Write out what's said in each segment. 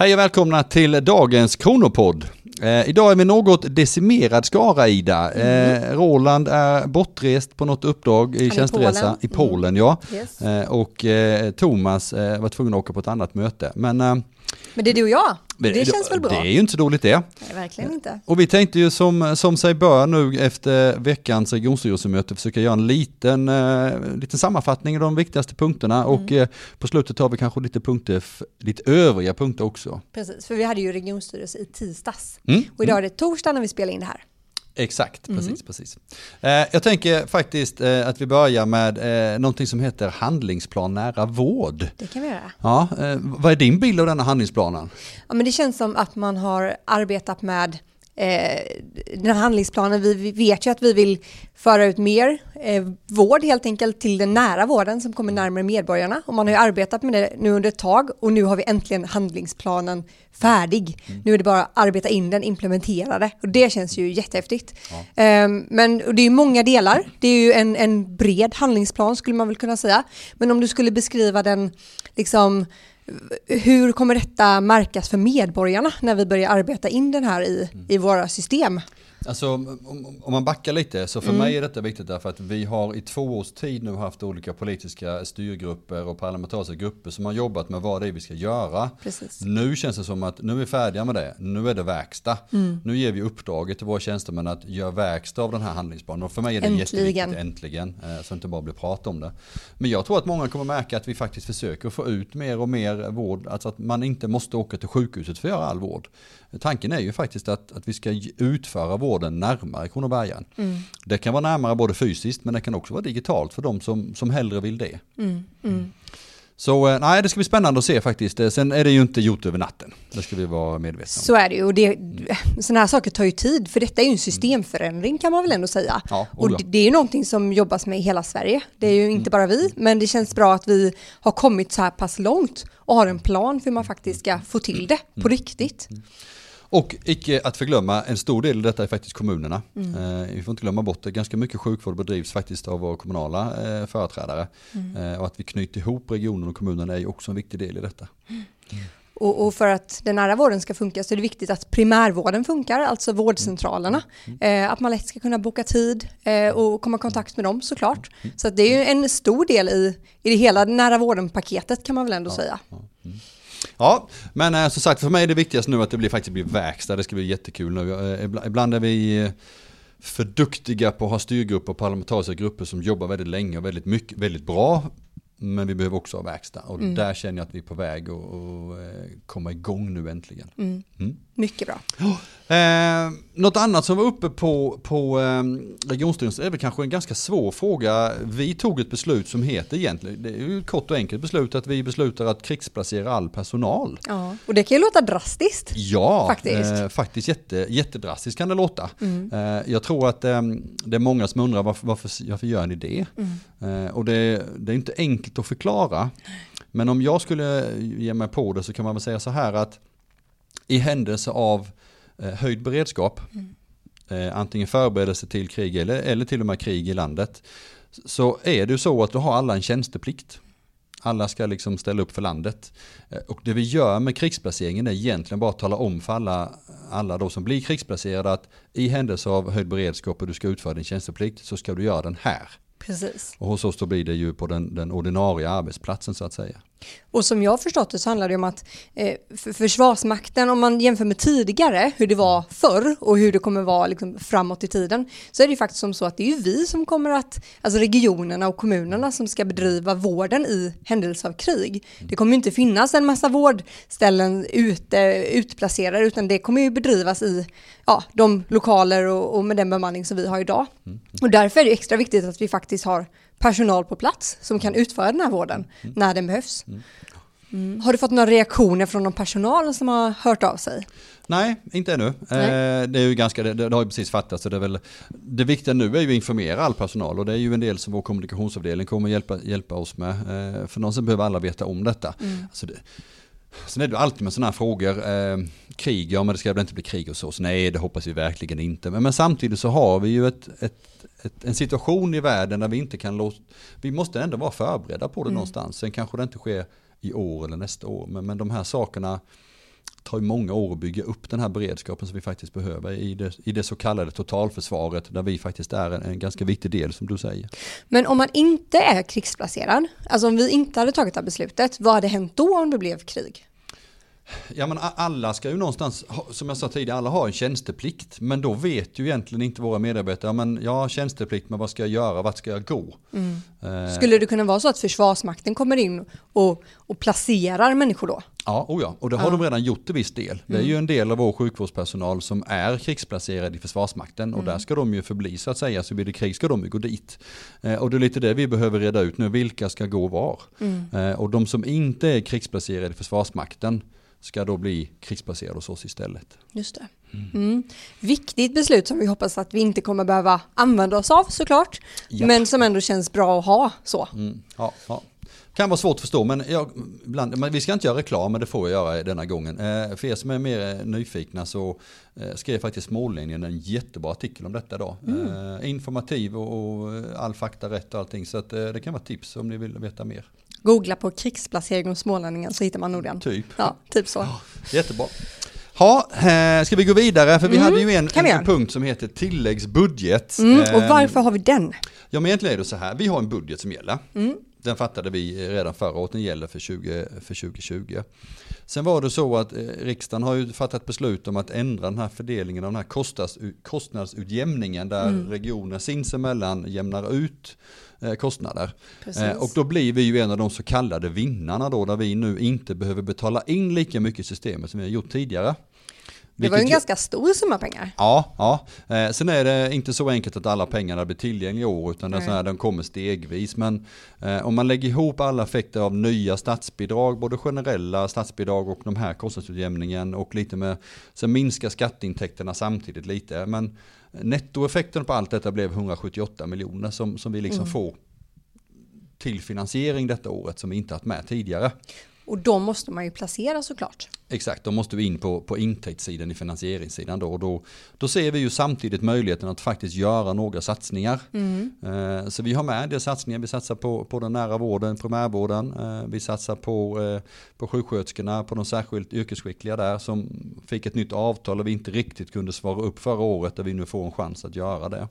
Hej och välkomna till dagens Kronopodd. Eh, idag är vi något decimerad skara Ida. Mm. Eh, Roland är bortrest på något uppdrag i tjänsteresa Polen. i Polen, ja. Yes. Eh, och eh, Thomas eh, var tvungen att åka på ett annat möte. Men eh, Men det är du och jag. Det känns väl bra? Det är ju inte så dåligt det. Nej, verkligen inte. Och vi tänkte ju som, som sig bör nu efter veckans regionstyrelsemöte försöka göra en liten, eh, liten sammanfattning av de viktigaste punkterna och Mm. eh, på slutet tar vi kanske lite punkter, lite övriga punkter också. Precis, för vi hade ju regionstyrelse i tisdags. Mm. Och idag är det torsdag när vi spelar in det här. Exakt, Mm. precis, precis. Eh, jag tänker faktiskt eh, att vi börjar med eh, någonting som heter handlingsplan nära vård. Det kan vi göra. Ja, eh, vad är din bild av denna handlingsplanen? Ja, men det känns som att man har arbetat med eh, den här handlingsplanen. Vi, vi vet ju att vi vill föra ut mer eh, vård helt enkelt till den nära vården som kommer närmare medborgarna. Och man har ju arbetat med det nu under ett tag och nu har vi äntligen handlingsplanen färdig. Nu är det bara att arbeta in den, implementera det. Och det känns ju jättehäftigt. Eh, men det är ju många delar. Det är ju en, en bred handlingsplan skulle man väl kunna säga. Men om du skulle beskriva den liksom hur kommer detta märkas för medborgarna när vi börjar arbeta in den här i, i våra system? Alltså om, om man backar lite så för Mm. mig är detta viktigt därför att vi har i två års tid nu haft olika politiska styrgrupper och parlamentariska grupper som har jobbat med vad det är vi ska göra. Precis. Nu känns det som att nu är vi färdiga med det, nu är det verkstad. Mm. Nu ger vi uppdraget till våra tjänstemän att göra verkstad av den här handlingsplanen. Och för mig är det Äntligen. jätteviktigt, äntligen, eh, så det inte bara blir prat om det. Men jag tror att många kommer märka att vi faktiskt försöker få ut mer och mer vård, alltså att man inte måste åka till sjukhuset för att göra all vård. Tanken är ju faktiskt att, att vi ska utföra vården närmare Kronobergaren. Mm. Det kan vara närmare både fysiskt men det kan också vara digitalt för de som, som hellre vill det. Mm, mm. Så eh, nej, det ska bli spännande att se faktiskt. Eh, Sen är det ju inte gjort över natten. Det ska vi vara medvetna om. Så är det ju och det, sådana här saker tar ju tid för detta är ju en systemförändring kan man väl ändå säga. Ja, Och oh ja. det, är ju någonting som jobbas med i hela Sverige. Det är ju inte bara vi, men det känns bra att vi har kommit så här pass långt och har en plan för hur man faktiskt ska få till det på riktigt. Och icke att förglömma, en stor del av detta är faktiskt kommunerna. Eh, vi får inte glömma bort det, ganska mycket sjukvård bedrivs faktiskt av våra kommunala eh, företrädare. Eh, och att vi knyter ihop regionen och kommunen är ju också en viktig del i detta. Och, och för att den nära vården ska funka så är det viktigt att primärvården funkar, alltså vårdcentralerna. Eh, att man lätt ska kunna boka tid eh, och komma i kontakt med dem såklart. Så att det är ju en stor del i, i det hela nära vården-paketet kan man väl ändå säga. Ja, men eh, som sagt för mig är det viktigaste nu att det blir, faktiskt blir verkstad. Det ska bli jättekul nu. Eh, ibland- ibland är vi eh, för duktiga på att ha styrgrupper och parlamentariska grupper som jobbar väldigt länge och väldigt mycket, väldigt bra. Men vi behöver också ha verkstad och där känner jag att vi är på väg att eh, komma igång nu äntligen. Mm. Mycket bra. Eh, något annat som var uppe på, på eh, regionstyrelsen är väl kanske en ganska svår fråga. Vi tog ett beslut som heter egentligen, det är ju ett kort och enkelt beslut att vi beslutar att krigsplacera all personal. Ja. Och det kan ju låta drastiskt. Ja, Faktiskt. Eh, faktiskt jätte, jättedrastiskt kan det låta. Mm. Eh, jag tror att eh, det är många som undrar varför, varför, varför gör ni det? Mm. Eh, och det, det är inte enkelt att förklara. Men om jag skulle ge mig på det så kan man väl säga så här att i händelse av eh, höjd beredskap, eh, antingen förberedelse till krig eller, eller till och med krig i landet, så är det så att du har alla en tjänsteplikt. Alla ska liksom ställa upp för landet. Eh, Och det vi gör med krigsplaceringen är egentligen bara att tala om för alla, alla då som blir krigsplacerade att i händelse av höjd beredskap och du ska utföra din tjänsteplikt så ska du göra den här. Precis. Och hos oss då blir det ju på den, den ordinarie arbetsplatsen så att säga. Och som jag har förstått det så handlar det om att eh, för Försvarsmakten, om man jämför med tidigare, hur det var förr och hur det kommer vara liksom, framåt i tiden, så är det ju faktiskt som så att det är ju vi som kommer att, alltså regionerna och kommunerna som ska bedriva vården i händelse av krig. Det kommer ju inte finnas en massa vårdställen ute, utplacerade, utan det kommer ju bedrivas i ja, de lokaler och, och med den bemanning som vi har idag. Och därför är det extra viktigt att vi faktiskt har personal på plats som kan utföra den här vården när den behövs. Mm. Har du fått några reaktioner från de personalen som har hört av sig? Nej, inte ännu. Nej. Eh, det är ju ganska, det, det har ju precis fattats. Så det, är väl, det viktiga nu är ju att informera all personal och det är ju en del som vår kommunikationsavdelning kommer att hjälpa, hjälpa oss med. Eh, för någonsin behöver alla veta om detta. Alltså det, sen är det alltid med sådana här frågor, eh, krig, ja men det ska väl inte bli krig hos oss? Nej, det hoppas vi verkligen inte. Men, men samtidigt så har vi ju ett, ett, ett, en situation i världen där vi inte kan låta, vi måste ändå vara förberedda på det någonstans. Sen kanske det inte sker i år eller nästa år, men, men de här sakerna tar ju många år att bygga upp den här beredskapen som vi faktiskt behöver i det, i det så kallade totalförsvaret där vi faktiskt är en, en ganska viktig del som du säger. Men om man inte är krigsplacerad, alltså om vi inte hade tagit det här beslutet, vad hade hänt då om det blev krig? Ja men alla ska ju någonstans, som jag sa tidigare, alla har en tjänsteplikt. Men då vet ju egentligen inte våra medarbetare, ja men jag har tjänsteplikt men vad ska jag göra, vart ska jag gå? Mm. Eh. Skulle det kunna vara så att Försvarsmakten kommer in och, och placerar människor då? Ja, oh ja, och det har ja. de redan gjort till viss del. Det är ju mm. en del av vår sjukvårdspersonal som är krigsplacerad i Försvarsmakten och mm. där ska de ju förbli så att säga, så blir det krig ska de ju gå dit. Eh, och det är lite det vi behöver reda ut nu, vilka ska gå var? Mm. Eh, och de som inte är krigsplacerade i Försvarsmakten, ska då bli krigsplacerad hos oss istället. Just det. Mm. Mm. Viktigt beslut som vi hoppas att vi inte kommer behöva använda oss av såklart. Ja. Men som ändå känns bra att ha så. Mm. Ja, ja. Kan vara svårt att förstå men, jag, bland, men vi ska inte göra reklam men det får jag göra denna gången. Eh, för er som är mer nyfikna så eh, skrev faktiskt Mållinjen en jättebra artikel om detta då. Mm. Eh, informativ och, och, all fakta rätt och allting så att, eh, det kan vara tips om ni vill veta mer. Googla på krigsplacering hos smålänningen så hittar man nog den. Typ. Ja, typ så. Ja, jättebra. Ha, eh, ska vi gå vidare? För vi mm, hade ju en, en, punkt som heter tilläggsbudget. Mm, och varför har vi den? Ja men egentligen är det så här, vi har en budget som gäller. Mm. Den fattade vi redan förra året, den gäller för, 20, för 2020. Sen var det så att eh, riksdagen har ju fattat beslut om att ändra den här fördelningen av den här kostnads, kostnadsutjämningen där mm. regioner sinsemellan jämnar ut Eh, kostnader. Eh, och då blir vi ju en av de så kallade vinnarna då, där vi nu inte behöver betala in lika mycket i systemet som vi har gjort tidigare. Det var ju en ganska stor summa pengar. Ja, ja. Eh, sen är det inte så enkelt att alla pengarna blir tillgängliga i år utan det här, de kommer stegvis. Men eh, om man lägger ihop alla effekter av nya statsbidrag, både generella statsbidrag och de här kostnadsutjämningen och lite med, sen minskar skatteintäkterna samtidigt lite. Men nettoeffekten på allt detta blev 178 miljoner som, som vi liksom mm. får till finansiering detta året som vi inte haft med tidigare. Och de måste man ju placera såklart. Exakt, då måste vi in på, på intäktssidan i finansieringssidan då. Och då, då ser vi ju samtidigt möjligheten att faktiskt göra några satsningar. Mm. Eh, så vi har med det satsningar, vi satsar på, på den nära vården, primärvården. Eh, vi satsar på, eh, på sjuksköterskorna, på de särskilt yrkesskickliga där som fick ett nytt avtal och vi inte riktigt kunde svara upp förra året där vi nu får en chans att göra det.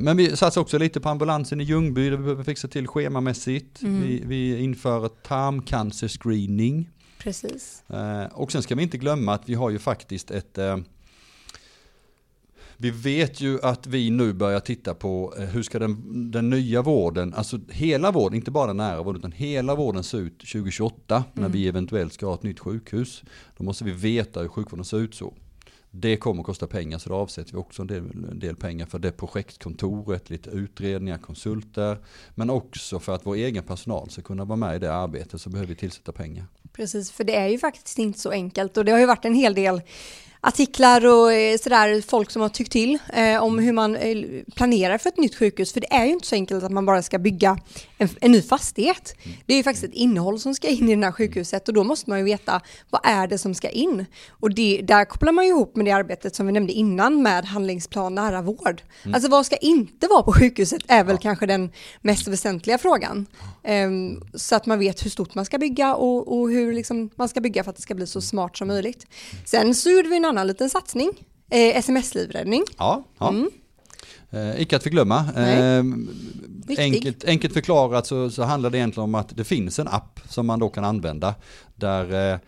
Men vi satsar också lite på ambulansen i Ljungby där vi behöver fixa till schemamässigt. Mm. Vi, vi inför tarmcancerscreening. Precis. Eh, och sen ska vi inte glömma att vi har ju faktiskt ett eh, vi vet ju att vi nu börjar titta på hur ska den, den nya vården, alltså hela vården, inte bara nära vården, utan hela vården se ut 2028 mm. när vi eventuellt ska ha ett nytt sjukhus. Då måste vi veta hur sjukvården ser ut så. Det kommer att kosta pengar så då avsätter vi också en del, en del, pengar för det projektkontoret, lite utredningar, konsulter. Men också för att vår egen personal ska kunna vara med i det arbetet så behöver vi tillsätta pengar. Precis, för det är ju faktiskt inte så enkelt och det har ju varit en hel del artiklar och eh, sådär, folk som har tyckt till eh, om hur man eh, planerar för ett nytt sjukhus. För det är ju inte så enkelt att man bara ska bygga en, en ny fastighet. Det är ju faktiskt ett innehåll som ska in i det här sjukhuset och då måste man ju veta vad är det som ska in. Och det, där kopplar man ju ihop med det arbetet som vi nämnde innan med handlingsplan nära vård. Mm. Alltså vad ska inte vara på sjukhuset är väl ja. kanske den mest väsentliga frågan. Um, så att man vet hur stort man ska bygga och, och hur liksom man ska bygga för att det ska bli så smart som möjligt. Sen så gjorde vi en annan liten satsning, eh, sms-livräddning. Ja, ja. Mm. Eh, icke att förglömma. Eh, enkelt, enkelt förklarat så, så handlar det egentligen om att det finns en app som man då kan använda där eh,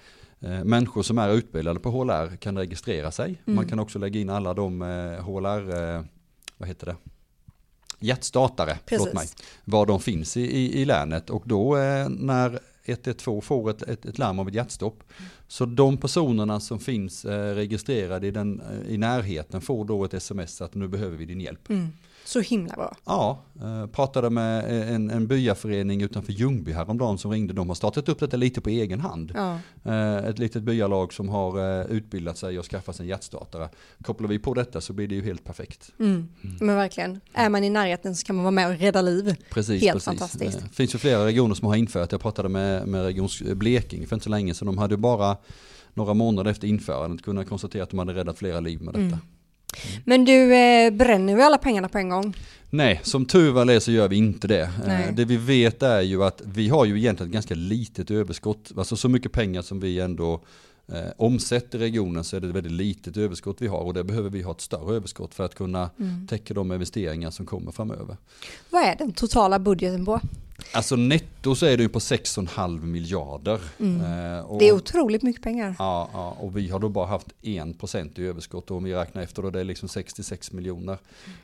eh människor som är utbildade på HLR kan registrera sig. Mm. Man kan också lägga in alla de eh, HLR, eh, vad heter det? Hjärtstartare, förlåt mig, var de finns i, i, i länet och då när 112 får ett, ett, ett larm om ett hjärtstopp. Så de personerna som finns eh, registrerade i, den, eh, i närheten får då ett sms att nu behöver vi din hjälp. Mm. Så himla bra. Ja, eh, pratade med en, en byaförening utanför Ljungby häromdagen som ringde. De har startat upp detta lite på egen hand. Ja. Eh, ett litet byalag som har eh, utbildat sig och skaffat sig en hjärtstartare. Kopplar vi på detta så blir det ju helt perfekt. Mm. Mm. Men verkligen, är man i närheten så kan man vara med och rädda liv. Precis, helt precis. fantastiskt. Det finns ju flera regioner som har infört, jag pratade med, med Region Blekinge för inte så länge så de hade bara några månader efter införandet kunnat konstatera att de hade räddat flera liv med detta. Mm. Men du, eh, bränner vi alla pengarna på en gång? Nej, som tur väl är så gör vi inte det. Eh, det vi vet är ju att vi har ju egentligen ett ganska litet överskott. Alltså så mycket pengar som vi ändå eh, omsätter regionen så är det ett väldigt litet överskott vi har och det behöver vi ha ett större överskott för att kunna Mm. täcka de investeringar som kommer framöver. Vad är den totala budgeten på? Alltså netto så är det ju på 6,5 miljarder. Eh, och, Mm. Det är otroligt mycket pengar. Ja, ja, och vi har då bara haft 1% i överskott och om vi räknar efter då det är liksom 66 miljoner.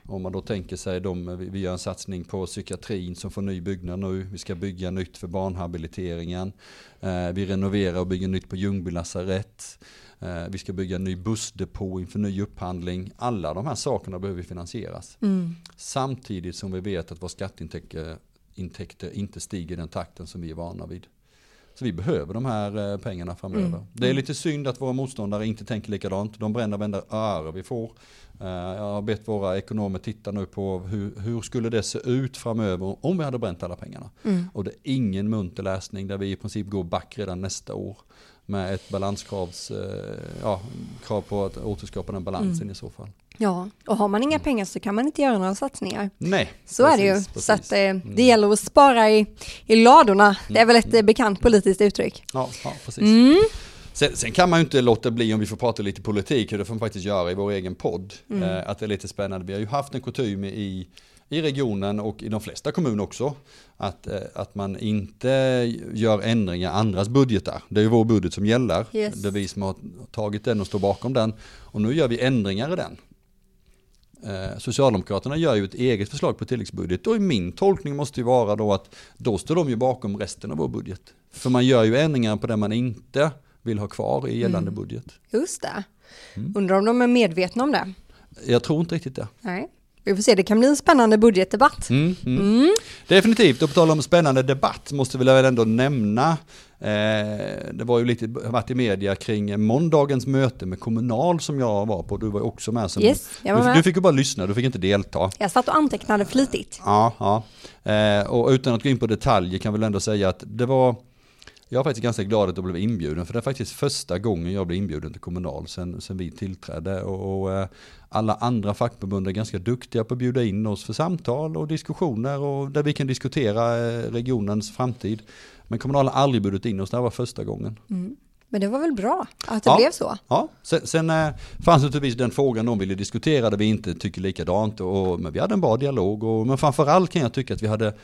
Om man då tänker sig de, vi- vi gör en satsning på psykiatrin som får ny byggnad nu, vi ska bygga nytt för barnhabiliteringen, eh, vi renoverar och bygger nytt på Ljungby lasarett, eh, vi ska bygga en ny bussdepå inför ny upphandling. Alla de här sakerna behöver finansieras. Mm. Samtidigt som vi vet att våra skatteintäkter intäkter inte stiger i den takten som vi är vana vid. Så vi behöver de här eh, pengarna framöver. Mm. Det är lite synd att våra motståndare inte tänker likadant. De bränner varenda öre vi får. Eh, Jag har bett våra ekonomer titta nu på hur, hur skulle det se ut framöver om vi hade bränt alla pengarna. Mm. Och det är ingen munter läsning där vi i princip går back redan nästa år. Med ett balanskravs, eh, ja, krav på att återskapa den balansen Mm. i så fall. Ja, och har man inga pengar så kan man inte göra några satsningar. Nej, Så är det ju. precis, precis. Så att, eh, det gäller att spara i, i ladorna. Det är väl ett eh, bekant politiskt uttryck. Ja, ja precis. Mm. Sen, sen kan man ju inte låta bli om vi får prata lite politik, hur det får man faktiskt göra i vår egen podd. Mm. Eh, att det är lite spännande. Vi har ju haft en kutym i, i regionen och i de flesta kommuner också. Att, eh, att man inte gör ändringar i andras budgetar. Det är ju vår budget som gäller. Yes. Det är vi som har tagit den och står bakom den. Och nu gör vi ändringar i den. Eh, Socialdemokraterna gör ju ett eget förslag på tilläggsbudget och i min tolkning måste ju vara då att då står de ju bakom resten av vår budget. För man gör ju ändringar på det man inte vill ha kvar i gällande Mm. budget. Just det. Mm. Undrar om de är medvetna om det? Jag tror inte riktigt det. Nej. Vi får se, det kan bli en spännande budgetdebatt. Mm, mm. Mm. Definitivt, och på tal om spännande debatt måste vi väl ändå nämna, eh, det var ju lite varit i media kring måndagens möte med Kommunal som jag var på, du var också med. Som, Yes, jag var du, med. du fick ju bara lyssna, du fick inte delta. Jag satt och antecknade flitigt. Ja, ja. Eh, och utan att gå in på detaljer kan vi väl ändå säga att det var jag är faktiskt ganska glad att jag blev inbjuden för det är faktiskt första gången jag blev inbjuden till Kommunal sen, sen vi tillträdde. Och, och eh, alla andra fackförbund är ganska duktiga på att bjuda in oss för samtal och diskussioner och där vi kan diskutera eh, regionens framtid. Men Kommunal har aldrig bjudit in oss, det här var första gången. Mm. Men det var väl bra att det Ja. blev så? Ja, sen, sen eh, fanns naturligtvis den frågan de ville diskutera där vi inte tycker likadant. Och, men vi hade en bra dialog. Och, men framförallt kan jag tycka att vi hade,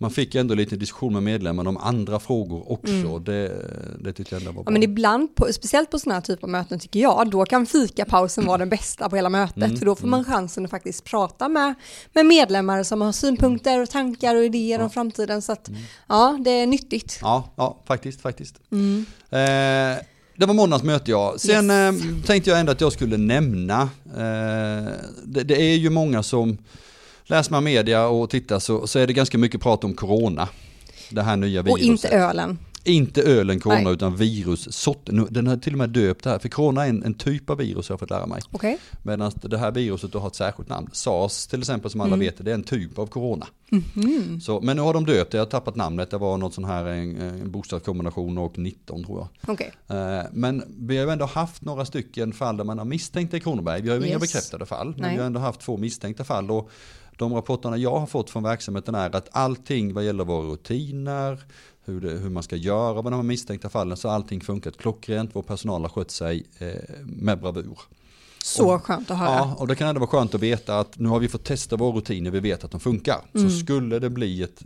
man fick ändå lite diskussion med medlemmarna om andra frågor också. Det, det tyckte jag ändå var bra. Mm. Ja, men ibland, på, speciellt på sådana här typer av möten tycker jag, då kan fikapausen vara den bästa på hela mötet. Mm, För då får man chansen att faktiskt prata med, med medlemmar som har synpunkter och tankar och idéer om framtiden. Så att ja, det är nyttigt. Ja, ja faktiskt, faktiskt. Mm. Eh, det var måndagens möte ja. Sen Yes. eh, tänkte jag ändå att jag skulle nämna, eh, det, det är ju många som, läser man media och tittar så, så är det ganska mycket prat om corona. Det här nya viruset. Och inte ölen. Inte ölen corona Nej. utan virussorten. Den har till och med döpt det här. För corona är en, en typ av virus har jag fått lära mig. Okej. Medan det här viruset har ett särskilt namn. SARS till exempel som alla Mm. vet det är en typ av corona. Mhm. Så, men nu har de döpt det, jag har tappat namnet. Det var något sån här en, en bokstavskombination och 19 tror jag. Okej. Eh, Men vi har ju ändå haft några stycken fall där man har misstänkt i Kronoberg. Vi har ju inga Yes. bekräftade fall, men Nej. vi har ändå haft två misstänkta fall. Och de rapporterna jag har fått från verksamheten är att allting vad gäller våra rutiner, hur, det, hur man ska göra med de här misstänkta fallen, så har allting funkat klockrent. Vår personal har skött sig eh, med bravur. Så skönt att höra. Ja, och det kan ändå vara skönt att veta att nu har vi fått testa våra rutiner, vi vet att de funkar. Mm. Så skulle det bli ett,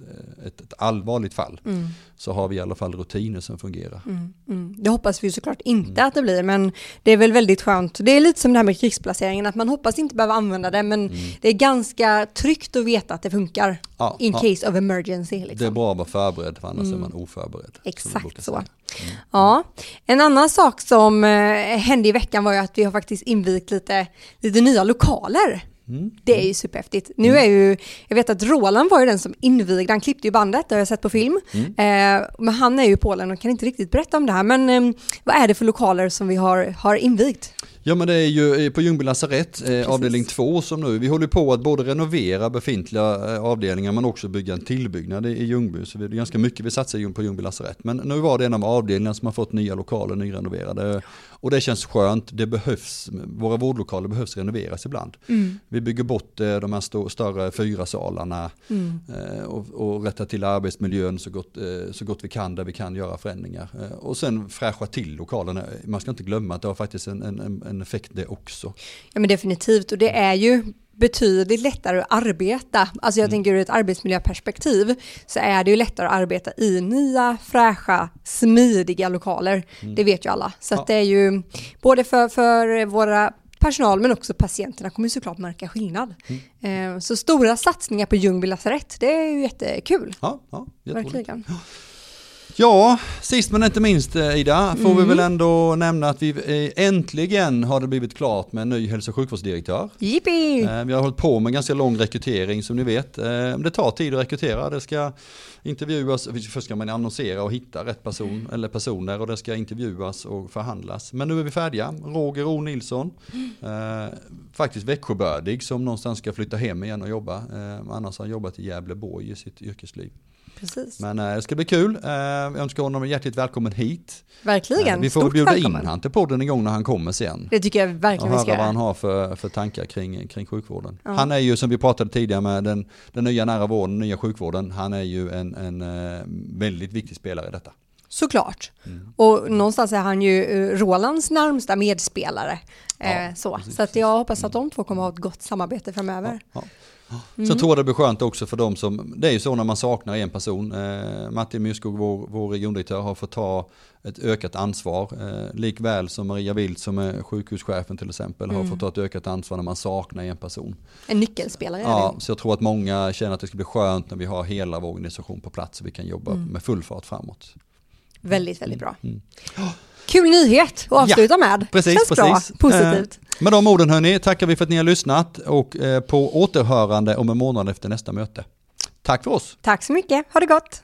ett, ett allvarligt fall Mm, så har vi i alla fall rutiner som fungerar. mm, mm. Det hoppas vi såklart inte att det blir, men det är väl väldigt skönt. Det är lite som det här med krigsplaceringen, att man hoppas inte behöva använda det, men det är ganska tryggt att veta att det funkar. Ja, In ja. case of emergency. Liksom. Det är bra att vara förberedd för annars Mm. är man oförberedd. Exakt så. Säga. Ja, en annan sak som eh, hände i veckan var ju att vi har faktiskt invigt lite, lite nya lokaler. Mm. Det är ju superhäftigt. Nu är ju, jag vet att Roland var ju den som invigde, han klippte ju bandet, det har jag sett på film. Mm. Eh, men han är ju i Polen och kan inte riktigt berätta om det här. Men eh, vad är det för lokaler som vi har, har invigt? Ja men det är ju eh, på Ljungby lasarett, eh, avdelning 2 som nu, vi håller på att både renovera befintliga eh, avdelningar men också bygga en tillbyggnad i, i Ljungby. Så det är ganska mycket vi satsar på Ljungby lasarett. Men nu var det en av avdelningarna som har fått nya lokaler nyrenoverade. Och det känns skönt, det behövs, våra vårdlokaler behövs renoveras ibland. Mm. Vi bygger bort eh, de här stå, större fyra salarna Mm. eh, och, och rättar till arbetsmiljön så gott, eh, så gott vi kan där vi kan göra förändringar. Och sen fräscha till lokalerna. Man ska inte glömma att det har faktiskt en, en, en effekt det också. Ja men definitivt och det är ju betydligt lättare att arbeta. Alltså jag tänker ur ett arbetsmiljöperspektiv så är det ju lättare att arbeta i nya, fräscha, smidiga lokaler. Det vet ju alla. Så Ja. det är ju både för, för våra personal men också patienterna kommer ju såklart märka skillnad. Eh, Så stora satsningar på Ljungby lasarett, det är ju jättekul. Ja, ja. Verkligen. Ja, sist men inte minst eh, Ida, får vi Mm. väl ändå nämna att vi eh, äntligen har det blivit klart med en ny hälso och sjukvårdsdirektör. Jippi! Eh, Vi har hållit på med en ganska lång rekrytering som ni vet. Det tar tid att rekrytera, det ska intervjuas, först ska man annonsera och hitta rätt person eller personer och det ska intervjuas och förhandlas. Men nu är vi färdiga. Roger O Nilsson, faktiskt Växjöbördig som någonstans ska flytta hem igen och jobba. Annars har han jobbat i Gävleborg i sitt yrkesliv. Precis. Men det ska bli kul. Eh, Jag önskar honom hjärtligt välkommen hit. Verkligen. Eh, Vi får Stort bjuda välkommen. in han till podden en gång när han kommer sen. Det tycker jag verkligen vi ska höra vad göra. han har för, för tankar kring, kring sjukvården. Ja. Han är ju som vi pratade tidigare med den, den nya nära vården, nya sjukvården. Han är ju en, en eh, väldigt viktig spelare i detta. Såklart. Mm. Och någonstans är han ju Rolands närmsta medspelare. Ja, så precis, så att jag hoppas att de två kommer att ha ett gott samarbete framöver. Ja. Mm. Sen tror jag det blir skönt också för de som, det är ju så när man saknar en person. Eh, Martin Myrskog, vår, vår regiondirektör, har fått ta ett ökat ansvar. Eh, likväl som Maria Wild som är sjukhuschefen till exempel har Mm. fått ta ett ökat ansvar när man saknar en person. En nyckelspelare Ja, så jag tror att många känner att det ska bli skönt när vi har hela vår organisation på plats och vi kan jobba Mm. med full fart framåt. Väldigt, väldigt bra. Mm. Kul nyhet att avsluta med. Precis, Känns precis. bra, positivt. Eh, med de orden hörni tackar vi för att ni har lyssnat och eh, på återhörande om en månad efter nästa möte. Tack för oss. Tack så mycket, ha det gott!